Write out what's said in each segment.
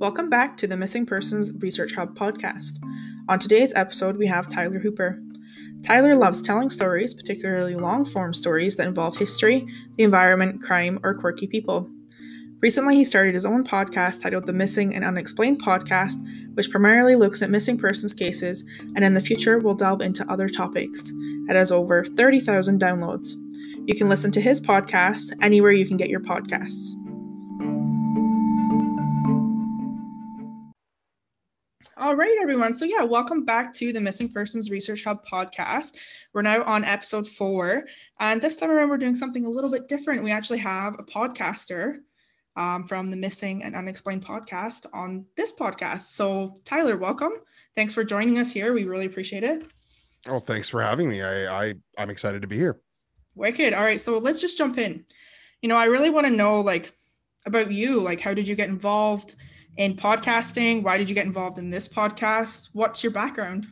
Welcome back to the Missing Persons Research Hub podcast. On today's episode, we have Tyler Hooper. Tyler loves telling stories, particularly long form stories that involve history, the environment, crime, or quirky people. Recently, he started his own podcast titled The Missing and Unexplained Podcast, which primarily looks at missing persons cases, and in the future will delve into other topics. It has over 30,000 downloads. You can listen to his podcast anywhere you can get your podcasts. All right, everyone. So, yeah, welcome back to the Missing Persons Research Hub podcast. We're now on episode four. And this time around, we're doing something a little bit different. We actually have a podcaster um, from the Missing and Unexplained podcast on this podcast. So, Tyler, welcome. Thanks for joining us here. We really appreciate it. Oh, thanks for having me. I, I I'm excited to be here. Wicked. All right, so let's just jump in. You know, I really want to know like about you. Like, how did you get involved? In podcasting? Why did you get involved in this podcast? What's your background?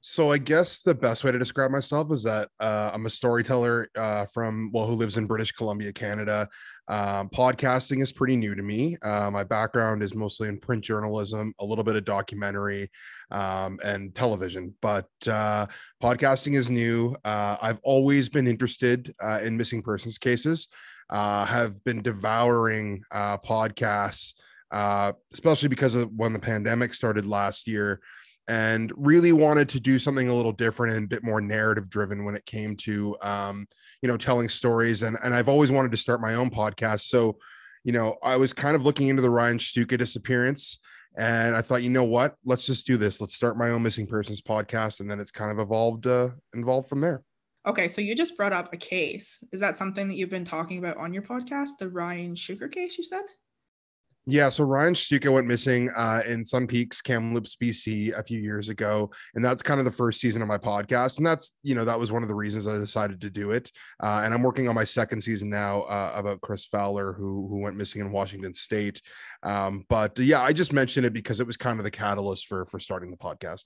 So I guess the best way to describe myself is that uh, I'm a storyteller uh, from well, who lives in British Columbia, Canada. Um, podcasting is pretty new to me. Uh, my background is mostly in print journalism, a little bit of documentary, um, and television. But uh, podcasting is new. Uh, I've always been interested uh, in missing persons cases. have been devouring podcasts uh, especially because of when the pandemic started last year and really wanted to do something a little different and a bit more narrative driven when it came to um, you know telling stories. And and I've always wanted to start my own podcast. So you know I was kind of looking into the Ryan Shtuka disappearance and I thought you know what? Let's just do this. Let's start my own missing persons podcast and then it's kind of evolved uh, involved from there. Okay, so you just brought up a case. Is that something that you've been talking about on your podcast, the Ryan Shtuka case you said? Yeah, so Ryan Shtuka went missing uh, in Sun Peaks, Kamloops, BC, a few years ago, and that's kind of the first season of my podcast, and that's you know that was one of the reasons I decided to do it. Uh, and I'm working on my second season now uh, about Chris Fowler, who who went missing in Washington State. Um, but yeah, I just mentioned it because it was kind of the catalyst for for starting the podcast.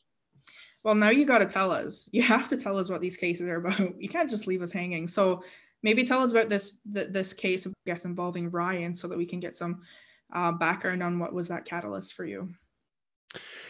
Well, now you got to tell us. You have to tell us what these cases are about. You can't just leave us hanging. So maybe tell us about this this case, I guess, involving Ryan, so that we can get some uh, background on what was that catalyst for you?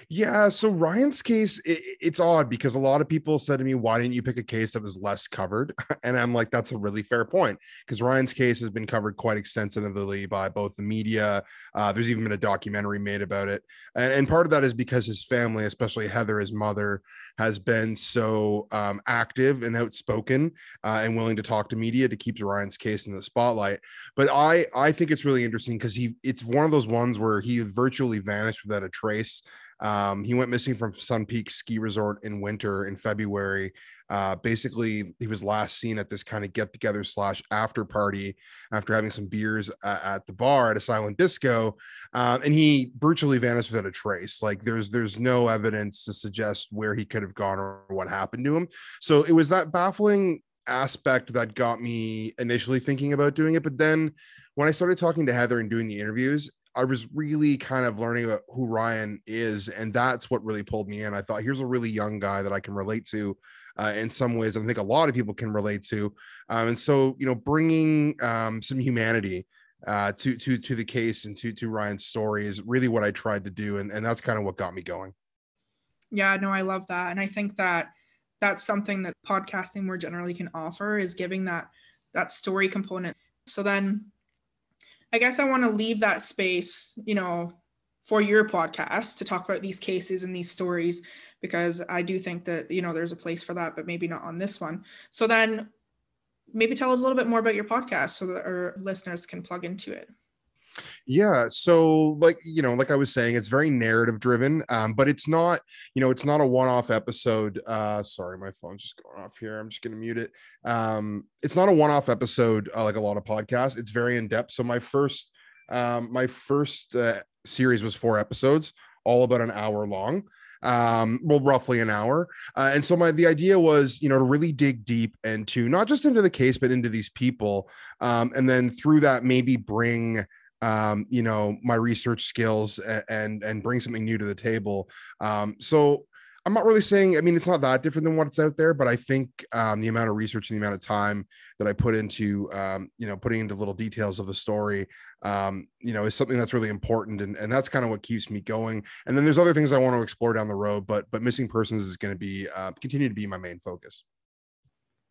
Yeah, so Ryan's case, it, it's odd because a lot of people said to me, "Why didn't you pick a case that was less covered?" And I'm like, "That's a really fair point because Ryan's case has been covered quite extensively by both the media. Uh, there's even been a documentary made about it, and, and, part of that is because his family, especially Heather, his mother, has been so um, active and outspoken uh, and willing to talk to media to keep Ryan's case in the spotlight. But I I think it's really interesting because he it's one of those ones where he virtually vanished without a trace. Um, he went missing from Sun Peak Ski Resort in winter in February. Uh, basically, he was last seen at this kind of get together slash after party after having some beers at, at the bar at a silent disco, um, and he virtually vanished without a trace. Like there's there's no evidence to suggest where he could have gone or what happened to him. So it was that baffling aspect that got me initially thinking about doing it, but then when I started talking to Heather and doing the interviews, I was really kind of learning about who Ryan is, and that's what really pulled me in. I thought here's a really young guy that I can relate to uh, in some ways. I think a lot of people can relate to, um, and so you know, bringing um, some humanity uh, to to to the case and to to Ryan's story is really what I tried to do, and and that's kind of what got me going. Yeah, no, I love that, and I think that that's something that podcasting more generally can offer is giving that that story component. So then I guess I want to leave that space, you know, for your podcast to talk about these cases and these stories because I do think that, you know, there's a place for that, but maybe not on this one. So then maybe tell us a little bit more about your podcast so that our listeners can plug into it. Yeah. So, like, you know, like I was saying, it's very narrative driven, um, but it's not, you know, it's not a one off episode. Uh, sorry, my phone's just going off here. I'm just going to mute it. Um, it's not a one off episode uh, like a lot of podcasts. It's very in depth. So, my first, um, my first uh, series was four episodes, all about an hour long um well roughly an hour uh, and so my the idea was you know to really dig deep and to not just into the case but into these people um and then through that maybe bring um, you know, my research skills and, and, and bring something new to the table. Um, so I'm not really saying, I mean, it's not that different than what's out there, but I think um, the amount of research and the amount of time that I put into, um, you know, putting into little details of the story, um, you know, is something that's really important. And, and that's kind of what keeps me going. And then there's other things I want to explore down the road, but, but missing persons is going to be, uh, continue to be my main focus.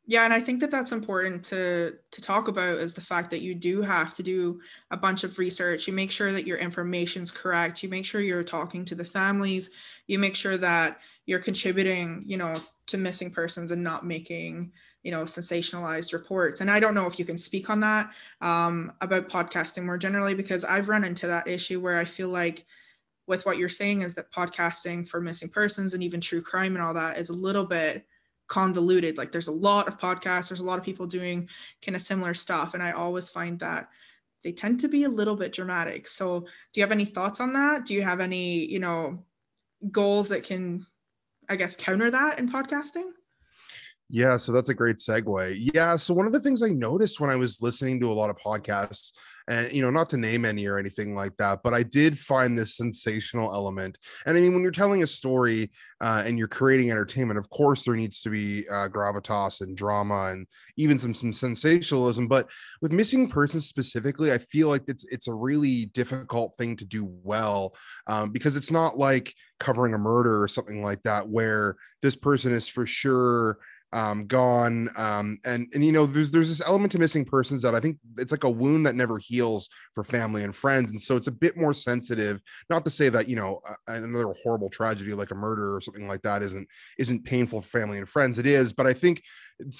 Yeah, and I think that that's important to to talk about is the fact that you do have to do a bunch of research. You make sure that your information's correct. You make sure you're talking to the families. You make sure that you're contributing, you know, to missing persons and not making, you know, sensationalized reports. And I don't know if you can speak on that um, about podcasting more generally because I've run into that issue where I feel like with what you're saying is that podcasting for missing persons and even true crime and all that is a little bit convoluted. Like there's a lot of podcasts, there's a lot of people doing kind of similar stuff. And I always find that they tend to be a little bit dramatic. So do you have any thoughts on that? Do you have any, you know, goals that can, I guess, counter that in podcasting? Yeah, so that's a great segue. Yeah, so one of the things I noticed when I was listening to a lot of podcasts and you know not to name any or anything like that but i did find this sensational element. And i mean when you're telling a story uh, and you're creating entertainment of course there needs to be uh, gravitas and drama and even some some sensationalism but with missing persons specifically i feel like it's it's a really difficult thing to do well um, because it's not like covering a murder or something like that where this person is for sure um, gone. Um, and and you know, there's there's this element to missing persons that I think it's like a wound that never heals for family and friends, and so it's a bit more sensitive. Not to say that you know another horrible tragedy like a murder or something like that isn't isn't painful for family and friends. It is, but I think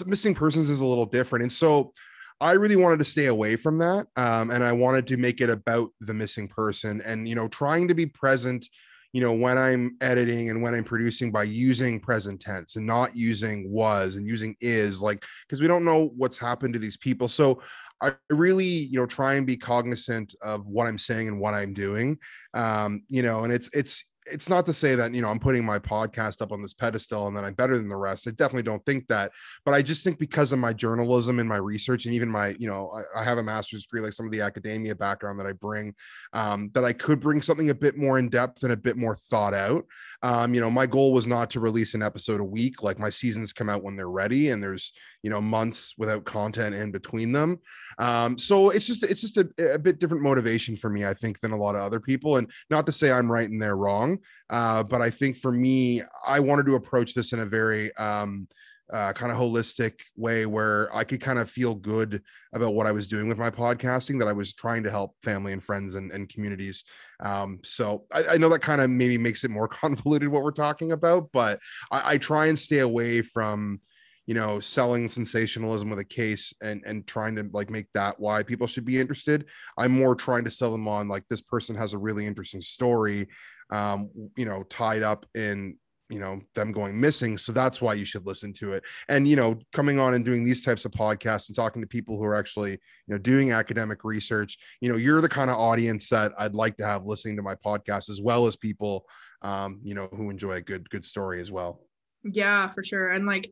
missing persons is a little different, and so. I really wanted to stay away from that, um, and I wanted to make it about the missing person, and you know, trying to be present you know when i'm editing and when i'm producing by using present tense and not using was and using is like because we don't know what's happened to these people so I really, you know, try and be cognizant of what I'm saying and what I'm doing. Um, you know, and it's it's it's not to say that you know i'm putting my podcast up on this pedestal and then i'm better than the rest. I definitely don't think that but i just think because of my journalism and my research and even my you know i, I have a master's degree like some of the academia background that i bring um, that i could bring something a bit more in depth and a bit more thought out. Um, you know my goal was not to release an episode a week. Like my seasons come out when they're ready and there's you know months without content in between them um, so it's just it's just a, a bit different motivation for me i think than a lot of other people and not to say i'm right and they're wrong uh, but I think for me, I wanted to approach this in a very um, uh, kind of holistic way where I could kind of feel good about what I was doing with my podcasting, that I was trying to help family and friends and, and communities. Um, so I, I, know that kind of maybe makes it more convoluted what we're talking about, but I, I try and stay away from you know selling sensationalism with a case and and trying to like make that why people should be interested. I'm more trying to sell them on like this person has a really interesting story um, you know, tied up in you know them going missing. So that's why you should listen to it. And you know coming on and doing these types of podcasts and talking to people who are actually you know doing academic research you know you're the kind of audience that i'd like to have listening to my podcast as well as people um you know who enjoy a good good story as well. Yeah for sure. And like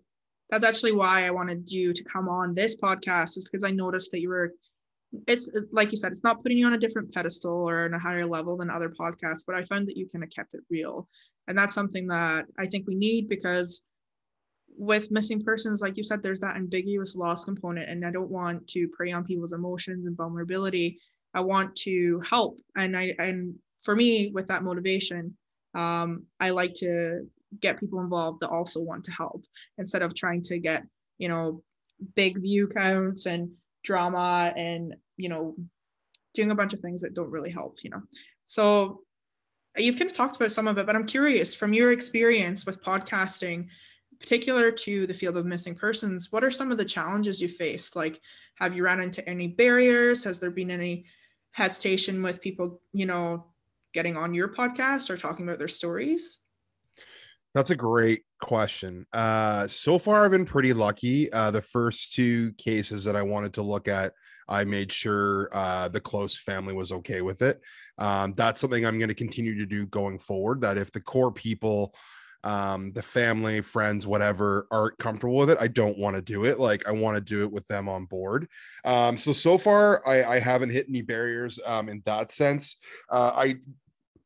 that's actually why i wanted you to come on this podcast is because i noticed that you were it's like you said, it's not putting you on a different pedestal or in a higher level than other podcasts, but I found that you kind of kept it real. And that's something that I think we need because with missing persons, like you said, there's that ambiguous loss component. And I don't want to prey on people's emotions and vulnerability. I want to help. And I and for me, with that motivation, um, I like to get people involved that also want to help instead of trying to get, you know, big view counts and drama and you know doing a bunch of things that don't really help you know. So you've kind of talked about some of it but i'm curious from your experience with podcasting particular to the field of missing persons what are some of the challenges you faced? Like have you run into any barriers? Has there been any hesitation with people you know getting on your podcast or talking about their stories that's a great question. Uh, so far, I've been pretty lucky. Uh, the first two cases that I wanted to look at, I made sure uh, the close family was okay with it. Um, that's something I'm going to continue to do going forward. That if the core people, um, the family, friends, whatever, aren't comfortable with it, I don't want to do it. Like I want to do it with them on board. Um, so so far, I, I haven't hit any barriers um, in that sense. Uh, I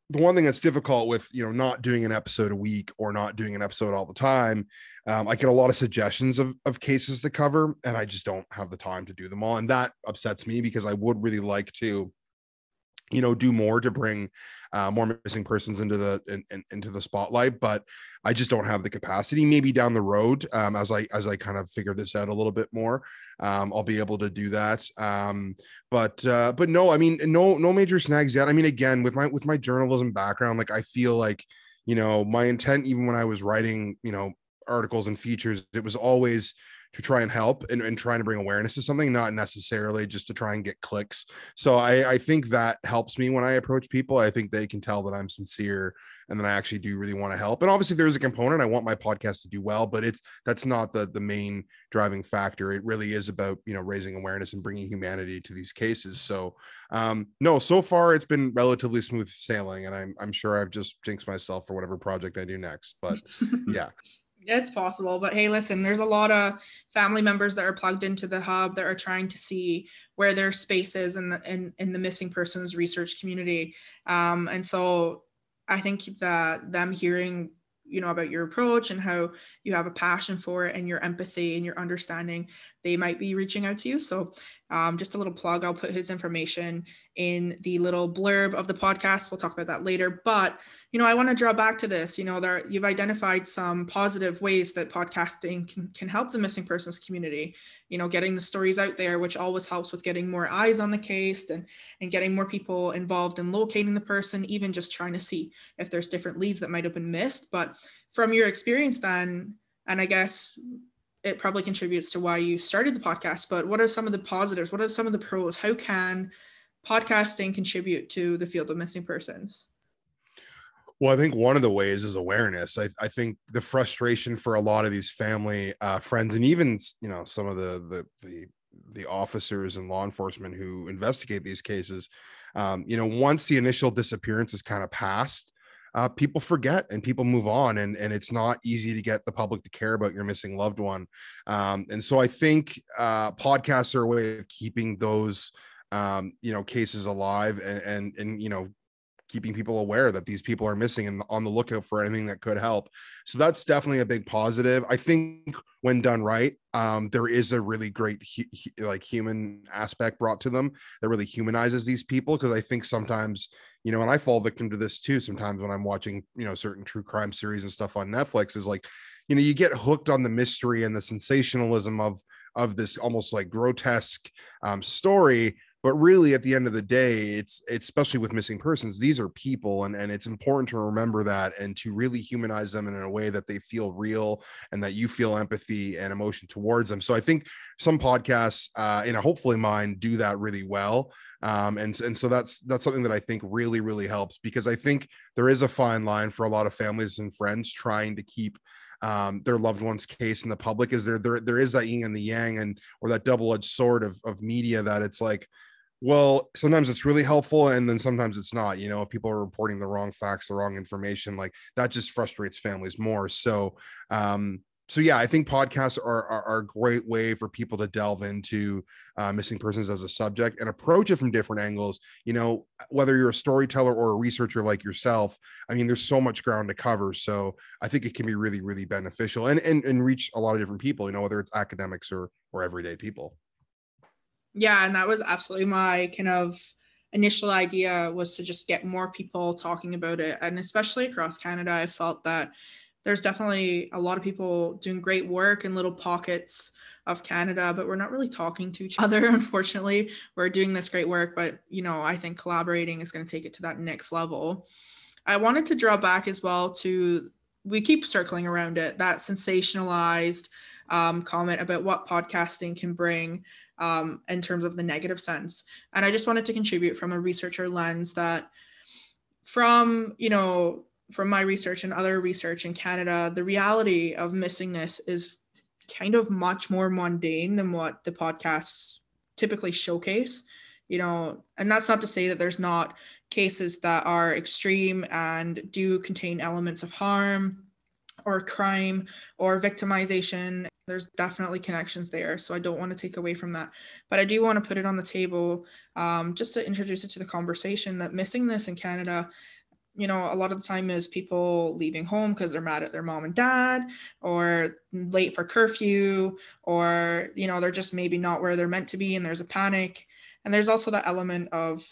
the one thing that's difficult with you know not doing an episode a week or not doing an episode all the time um, i get a lot of suggestions of, of cases to cover and i just don't have the time to do them all and that upsets me because i would really like to you know do more to bring uh, more missing persons into the in, in, into the spotlight but i just don't have the capacity. Maybe down the road um, as i as i kind of figure this out a little bit more um, i'll be able to do that. Um, but uh, but no i mean no no major snags yet. I mean again with my with my journalism background like i feel like you know my intent even when i was writing you know articles and features it was always to try and help and, and trying to bring awareness to something, not necessarily just to try and get clicks. So I, I think that helps me when I approach people. I think they can tell that I'm sincere and that I actually do really want to help. And obviously there's a component I want my podcast to do well, but it's that's not the the main driving factor. It really is about, you know, raising awareness and bringing humanity to these cases. So um no, so far it's been relatively smooth sailing and I'm I'm sure I've just jinxed myself for whatever project I do next. But yeah. It's possible, but hey, listen, there's a lot of family members that are plugged into the hub that are trying to see where their space is in the in, in the missing persons research community. Um, and so I think that them hearing you know about your approach and how you have a passion for it and your empathy and your understanding they might be reaching out to you so um, just a little plug i'll put his information in the little blurb of the podcast. We'll talk about that later. But you know i want to draw back to this. You know there you've identified some positive ways that podcasting can, can help the missing persons community. You know getting the stories out there which always helps with getting more eyes on the case and and getting more people involved in locating the person even just trying to see if there's different leads that might have been missed. But from your experience then and i guess it probably contributes to why you started the podcast but what are some of the positives? What are some of the pros? How can podcasting contribute to the field of missing persons? Well, I think one of the ways is awareness. I, I think the frustration for a lot of these family uh, friends, and even you know some of the the the the officers and law enforcement who investigate these cases, um, you know, once the initial disappearance is kind of passed, uh, people forget and people move on, and and it's not easy to get the public to care about your missing loved one. Um, and so I think uh, podcasts are a way of keeping those um, you know cases alive and and and you know keeping people aware that these people are missing and on the lookout for anything that could help. So that's definitely a big positive. I think when done right, um, there is a really great hu- like human aspect brought to them that really humanizes these people. Because I think sometimes, you know, and I fall victim to this too. Sometimes when I'm watching, you know, certain true crime series and stuff on Netflix, is like, you know, you get hooked on the mystery and the sensationalism of of this almost like grotesque um, story but really at the end of the day it's, it's especially with missing persons these are people and, and it's important to remember that and to really humanize them in a way that they feel real and that you feel empathy and emotion towards them. So i think some podcasts uh and hopefully mine do that really well. Um, and and so that's that's something that I think really really helps because I think there is a fine line for a lot of families and friends trying to keep um, their loved one's case in the public is there there there is that yin and the yang and or that double edged sword of of media that it's like well sometimes it's really helpful and then sometimes it's not you know if people are reporting the wrong facts the wrong information like that just frustrates families more so um so yeah i think podcasts are, are, are a great way for people to delve into uh, missing persons as a subject and approach it from different angles you know whether you're a storyteller or a researcher like yourself i mean there's so much ground to cover so i think it can be really really beneficial and and, and reach a lot of different people you know whether it's academics or or everyday people yeah and that was absolutely my kind of initial idea was to just get more people talking about it. And especially across canada i felt that there's definitely a lot of people doing great work in little pockets of canada but we're not really talking to each other unfortunately. We're doing this great work but you know i think collaborating is going to take it to that next level. I wanted to draw back as well to we keep circling around it that sensationalized um, comment about what podcasting can bring um, in terms of the negative sense. And I just wanted to contribute from a researcher lens that from, you know, from my research and other research in Canada, the reality of missingness is kind of much more mundane than what the podcasts typically showcase you know and that's not to say that there's not cases that are extreme and do contain elements of harm or crime or victimization there's definitely connections there so i don't want to take away from that. But i do want to put it on the table um, just to introduce it to the conversation that missingness in canada you know a lot of the time is people leaving home because they're mad at their mom and dad or late for curfew or you know they're just maybe not where they're meant to be and there's a panic. And there's also that element of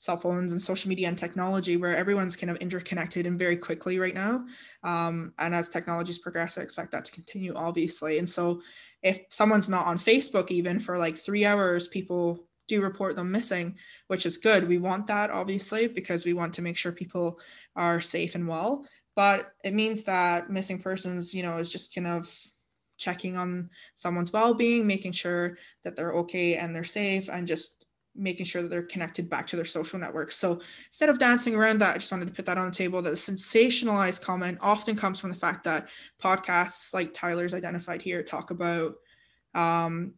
cell phones and social media and technology where everyone's kind of interconnected and very quickly right now um, and as technologies progress i expect that to continue obviously and so if someone's not on facebook even for like three hours people do report them missing, which is good. We want that obviously because we want to make sure people are safe and well. But it means that missing persons, you know, is just kind of checking on someone's well-being, making sure that they're okay and they're safe, and just making sure that they're connected back to their social networks. So instead of dancing around that, I just wanted to put that on the table that the sensationalized comment often comes from the fact that podcasts like Tyler's identified here talk about um,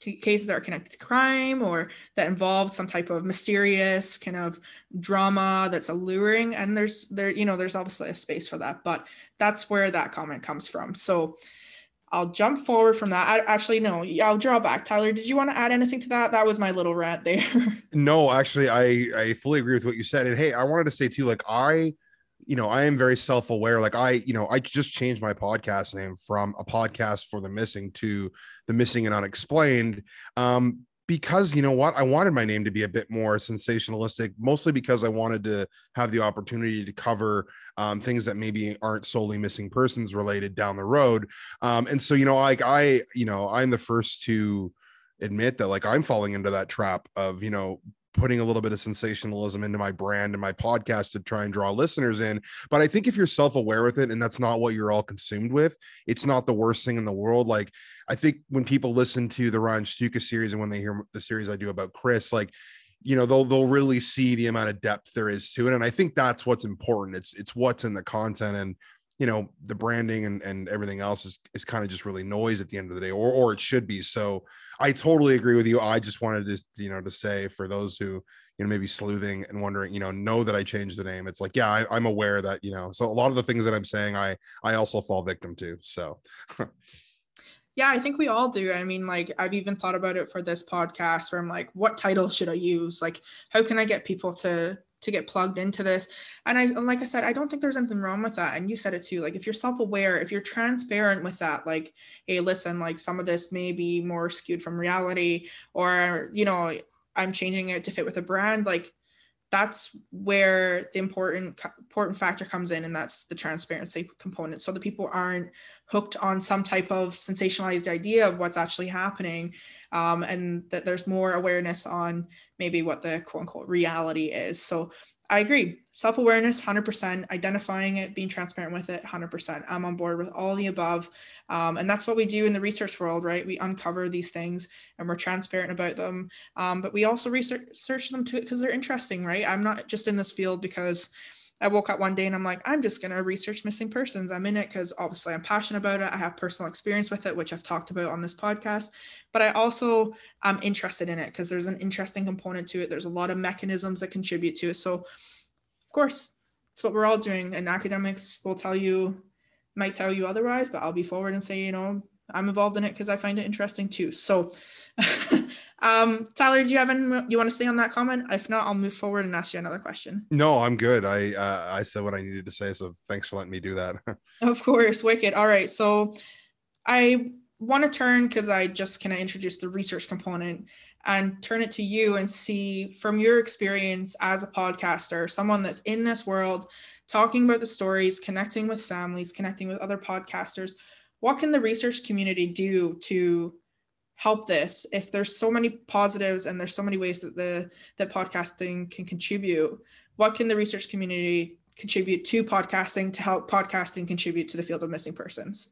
cases that are connected to crime or that involve some type of mysterious kind of drama that's alluring and there's there you know there's obviously a space for that but that's where that comment comes from so I'll jump forward from that. I, actually, no, I'll draw back. Tyler, did you want to add anything to that? That was my little rant there. no, actually, I I fully agree with what you said. And hey, I wanted to say too, like I you know, I am very self aware. Like, I, you know, I just changed my podcast name from a podcast for the missing to the missing and unexplained. Um, because you know what, I wanted my name to be a bit more sensationalistic, mostly because I wanted to have the opportunity to cover um, things that maybe aren't solely missing persons related down the road. Um, and so, you know, like I, you know, I'm the first to admit that like I'm falling into that trap of, you know, putting a little bit of sensationalism into my brand and my podcast to try and draw listeners in. But I think if you're self aware with it and that's not what you're all consumed with, it's not the worst thing in the world. Like, I think when people listen to the Ryan Shtuka series and when they hear the series I do about Chris, like, you know they'll they'll really see the amount of depth there is to it and i think that's what's important it's it's what's in the content and you know the branding and, and everything else is, is kind of just really noise at the end of the day or or it should be. So i totally agree with you. I just wanted to you know to say for those who you know maybe sleuthing and wondering you know know that i changed the name it's like yeah I, i'm aware that you know so a lot of the things that i'm saying i i also fall victim to so. Yeah i think we all do. I mean like i've even thought about it for this podcast where i'm like what title should i use? Like how can i get people to to get plugged into this. And I like I said, I don't think there's anything wrong with that. And you said it too. Like if you're self-aware, if you're transparent with that, like, hey, listen, like some of this may be more skewed from reality, or you know, I'm changing it to fit with a brand, like that's where the important important factor comes in and that's the transparency component. So the people aren't hooked on some type of sensationalized idea of what's actually happening um, and that there's more awareness on maybe what the quote unquote reality is. So I agree. Self awareness, 100%, identifying it, being transparent with it, 100%. I'm on board with all the above. Um, and that's what we do in the research world, right? We uncover these things and we're transparent about them. Um, but we also research them too because they're interesting, right? I'm not just in this field because I woke up one day and I'm like, I'm just going to research missing persons. I'm in it because obviously I'm passionate about it. I have personal experience with it, which I've talked about on this podcast. But I also am interested in it because there's an interesting component to it. There's a lot of mechanisms that contribute to it. So, of course, it's what we're all doing. And academics will tell you, might tell you otherwise, but I'll be forward and say, you know, I'm involved in it because I find it interesting too. So, um, Tyler, do you have any you want to say on that comment? If not, I'll move forward and ask you another question. No, I'm good. I uh, I said what I needed to say, so thanks for letting me do that. of course, wicked. All right, so I want to turn because I just kind of introduced the research component and turn it to you and see from your experience as a podcaster, someone that's in this world, talking about the stories, connecting with families, connecting with other podcasters. What can the research community do to help this if there's so many positives and there's so many ways that the that podcasting can contribute? What can the research community contribute to podcasting to help podcasting contribute to the field of missing persons?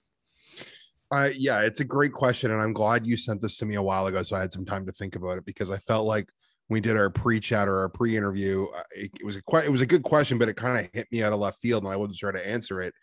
Uh, yeah it's a great question and i'm glad you sent this to me a while ago so i had some time to think about it because i felt like we did our pre-chat or our pre-interview uh, it, it was a it was a good question but it kind of hit me out of left field and i wasn't sure to answer it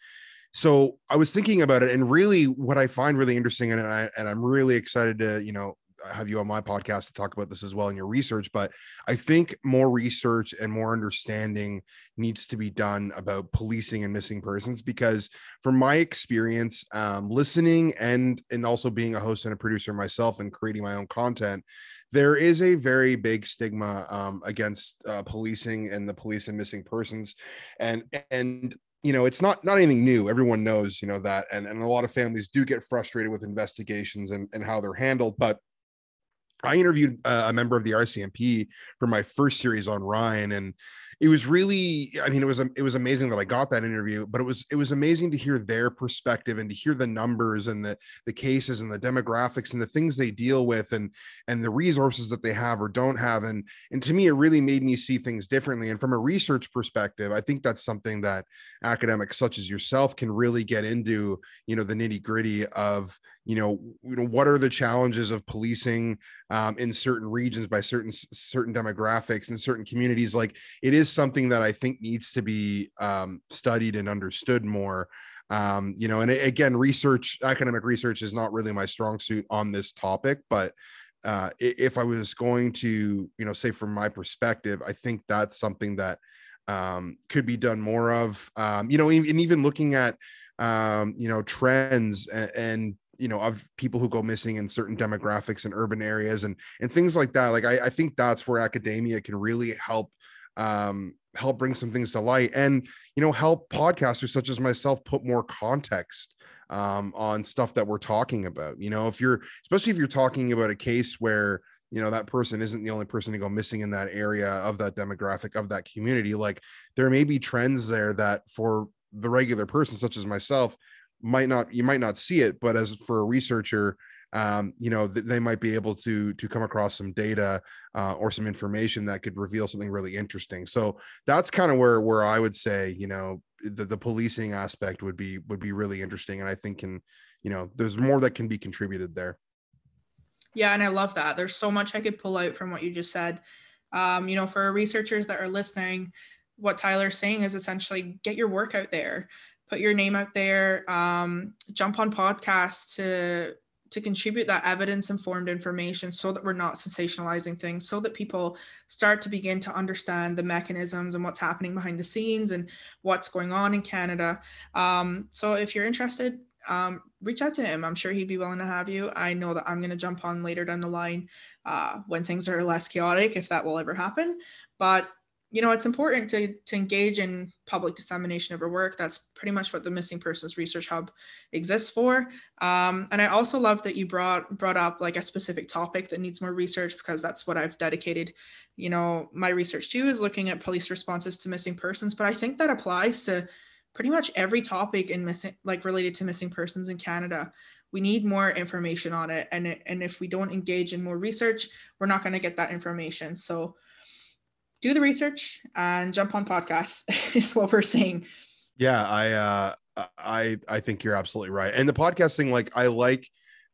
so I was thinking about it, and really, what I find really interesting, and I and I'm really excited to you know have you on my podcast to talk about this as well in your research. But I think more research and more understanding needs to be done about policing and missing persons because, from my experience, um, listening and and also being a host and a producer myself and creating my own content, there is a very big stigma um, against uh, policing and the police and missing persons and and you know it's not not anything new. Everyone knows you know that and, and a lot of families do get frustrated with investigations and, and how they're handled but i interviewed a member of the rcmp for my first series on ryan and it was really i mean it was it was amazing that i got that interview but it was it was amazing to hear their perspective and to hear the numbers and the the cases and the demographics and the things they deal with and and the resources that they have or don't have. And and to me it really made me see things differently. And from a research perspective i think that's something that academics such as yourself can really get into you know the nitty gritty of you know, you know what are the challenges of policing um, in certain regions by certain certain demographics and certain communities. Like it is something that i think needs to be um, studied and understood more. Um, you know and again research academic research is not really my strong suit on this topic but uh, if i was going to you know say from my perspective i think that's something that um, could be done more of. Um, you know and even looking at um, you know trends and, and you know of people who go missing in certain demographics in urban areas and and things like that like i, I think that's where academia can really help um help bring some things to light. And you know help podcasters such as myself put more context um on stuff that we're talking about. You know if you're especially if you're talking about a case where you know that person isn't the only person to go missing in that area of that demographic of that community like there may be trends there that for the regular person such as myself might not you might not see it. But as for a researcher um, you know th- they might be able to to come across some data uh, or some information that could reveal something really interesting. So that's kind of where where i would say you know the, the policing aspect would be would be really interesting and i think can you know there's more that can be contributed there. Yeah and i love that. There's so much i could pull out from what you just said. Um, you know for researchers that are listening what tyler's saying is essentially get your work out there put your name out there, um, jump on podcasts to to contribute that evidence informed information so that we're not sensationalizing things so that people start to begin to understand the mechanisms and what's happening behind the scenes and what's going on in canada. Um, so if you're interested um, reach out to him. I'm sure he'd be willing to have you. I know that i'm going to jump on later down the line uh, when things are less chaotic if that will ever happen. But you know, it's important to, to engage in public dissemination of her work. That's pretty much what the Missing Persons Research Hub exists for. Um, and I also love that you brought brought up like a specific topic that needs more research because that's what I've dedicated, you know, my research to is looking at police responses to missing persons. But I think that applies to pretty much every topic in missing, like related to missing persons in Canada. We need more information on it, and and if we don't engage in more research, we're not going to get that information. So do the research and jump on podcasts is what we're saying. Yeah, I uh I I think you're absolutely right. And the podcasting, like I like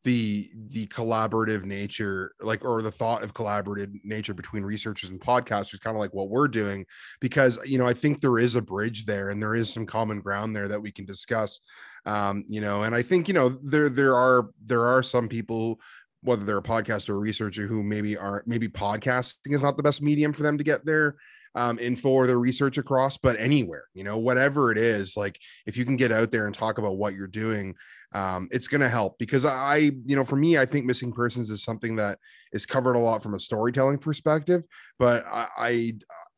the the collaborative nature like or the thought of collaborative nature between researchers and podcasters kind of like what we're doing because you know i think there is a bridge there and there is some common ground there that we can discuss um you know and i think you know there there are there are some people whether they're a podcaster or a researcher who maybe aren't maybe podcasting is not the best medium for them to get their um, info or their research across, but anywhere, you know, whatever it is, like if you can get out there and talk about what you're doing, um, it's going to help because I, you know, for me, I think missing persons is something that is covered a lot from a storytelling perspective, but I, I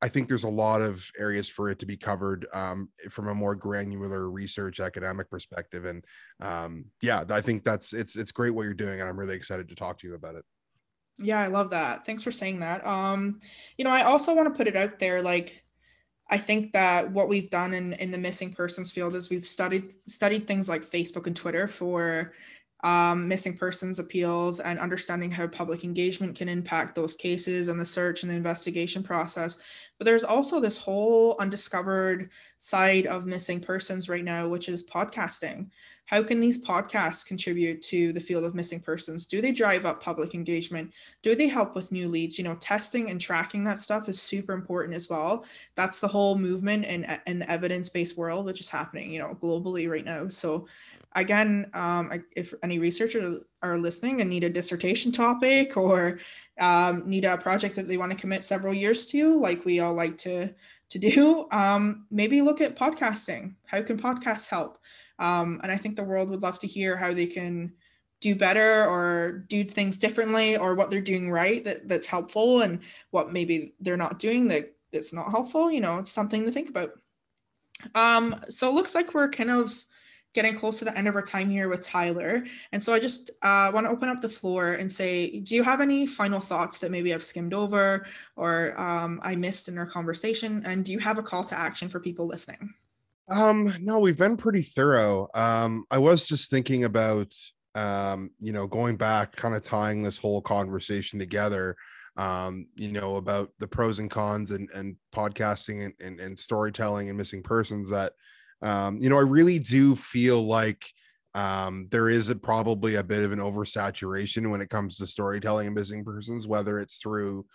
I think there's a lot of areas for it to be covered um, from a more granular research academic perspective. And um, yeah, I think that's it's it's great what you're doing, and I'm really excited to talk to you about it. Yeah, I love that. Thanks for saying that. Um, you know, I also want to put it out there, like I think that what we've done in in the missing persons field is we've studied studied things like Facebook and Twitter for um, missing persons appeals and understanding how public engagement can impact those cases and the search and the investigation process. But there's also this whole undiscovered side of missing persons right now, which is podcasting. How can these podcasts contribute to the field of missing persons? Do they drive up public engagement? Do they help with new leads? You know, testing and tracking that stuff is super important as well. That's the whole movement in, in the evidence-based world, which is happening, you know, globally right now. So again, um, if any researchers are listening and need a dissertation topic or um, need a project that they want to commit several years to, like we all like to to do, um, maybe look at podcasting. How can podcasts help? Um, and I think the world would love to hear how they can do better or do things differently or what they're doing right that, that's helpful and what maybe they're not doing that that's not helpful you know it's something to think about um so it looks like we're kind of getting close to the end of our time here with tyler. And so i just uh, want to open up the floor and say do you have any final thoughts that maybe i've skimmed over or um, i missed in our conversation? And do you have a call to action for people listening? Um no we've been pretty thorough. Um i was just thinking about um, you know, going back, kind of tying this whole conversation together, um, you know, about the pros and cons and, and podcasting and, and, and storytelling and missing persons that, um, you know, I really do feel like um, there is a, probably a bit of an oversaturation when it comes to storytelling and missing persons, whether it's through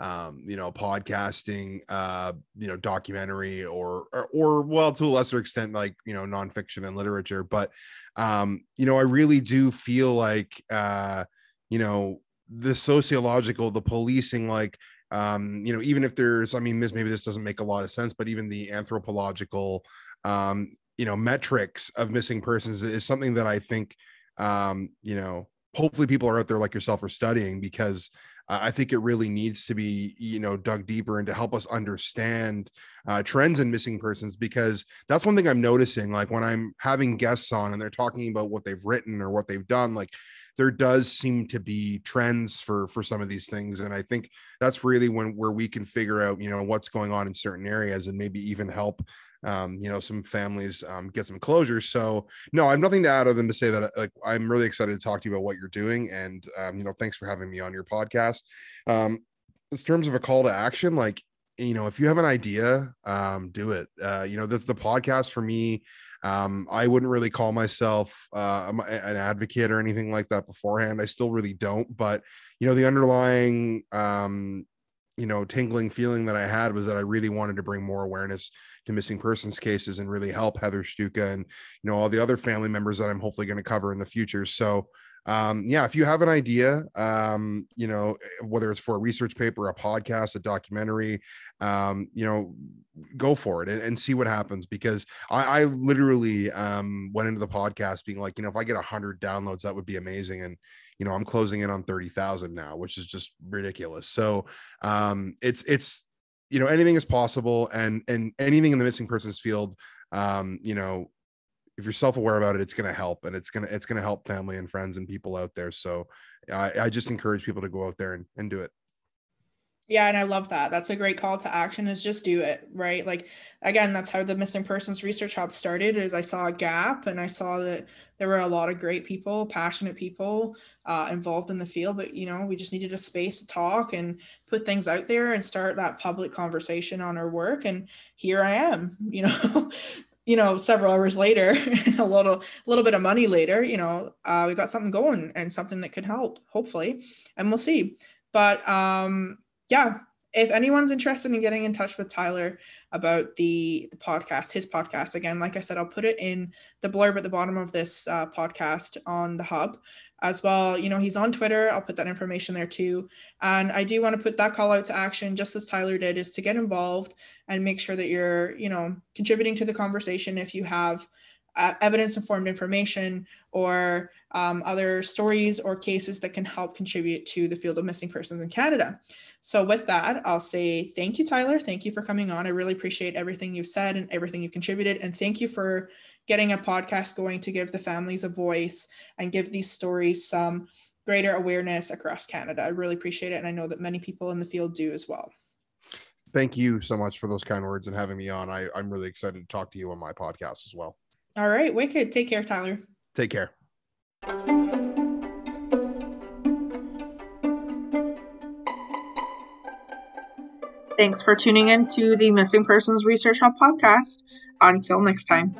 um, you know, podcasting, uh, you know, documentary or, or, or well, to a lesser extent, like, you know, nonfiction and literature. But, um, you know, I really do feel like, uh, you know, the sociological, the policing, like, um, you know, even if there's, I mean, this maybe this doesn't make a lot of sense, but even the anthropological, um, you know, metrics of missing persons is something that I think, um, you know, hopefully people are out there like yourself are studying because I think it really needs to be, you know, dug deeper and to help us understand uh, trends in missing persons because that's one thing I'm noticing. Like when I'm having guests on and they're talking about what they've written or what they've done, like there does seem to be trends for for some of these things, and I think that's really when where we can figure out, you know, what's going on in certain areas and maybe even help um, you know, some families um, get some closure. So no, I have nothing to add other than to say that like I'm really excited to talk to you about what you're doing, and um, you know, thanks for having me on your podcast. Um, in terms of a call to action, like you know, if you have an idea, um, do it. Uh, you know, the the podcast for me. Um, I wouldn't really call myself uh, an advocate or anything like that beforehand. I still really don't, but you know, the underlying um, you know tingling feeling that I had was that I really wanted to bring more awareness to missing persons cases and really help Heather Shtuka and you know all the other family members that I'm hopefully going to cover in the future. So um, yeah, if you have an idea, um, you know whether it's for a research paper, a podcast, a documentary, um, you know, go for it and, and see what happens because I, I literally um, went into the podcast being like, you know, if I get a hundred downloads, that would be amazing and you know i'm closing in on 30,000 now which is just ridiculous so um it's it's you know anything is possible and and anything in the missing persons field um you know if you're self-aware about it it's going to help and it's going to it's going to help family and friends and people out there. So I, I just encourage people to go out there and, and do it yeah, and I love that. That's a great call to action is just do it, right? Like again, that's how the missing persons research hub started is I saw a gap and I saw that there were a lot of great people, passionate people uh, involved in the field, but you know, we just needed a space to talk and put things out there and start that public conversation on our work and here I am, you know. you know, several hours later, a little, little bit of money later, you know, uh, we got something going and something that could help, hopefully, and we'll see. But um, yeah, if anyone's interested in getting in touch with Tyler about the, the podcast, his podcast, again, like I said, I'll put it in the blurb at the bottom of this uh, podcast on the hub as well. You know, he's on Twitter. I'll put that information there too. And I do want to put that call out to action, just as Tyler did, is to get involved and make sure that you're, you know, contributing to the conversation if you have uh, evidence informed information or um, other stories or cases that can help contribute to the field of missing persons in Canada. So, with that, I'll say thank you, Tyler. Thank you for coming on. I really appreciate everything you've said and everything you've contributed. And thank you for getting a podcast going to give the families a voice and give these stories some greater awareness across Canada. I really appreciate it. And I know that many people in the field do as well. Thank you so much for those kind words and having me on. I, I'm really excited to talk to you on my podcast as well. All right. Wicked. Take care, Tyler. Take care. Thanks for tuning in to the Missing Persons Research Hub podcast. Until next time.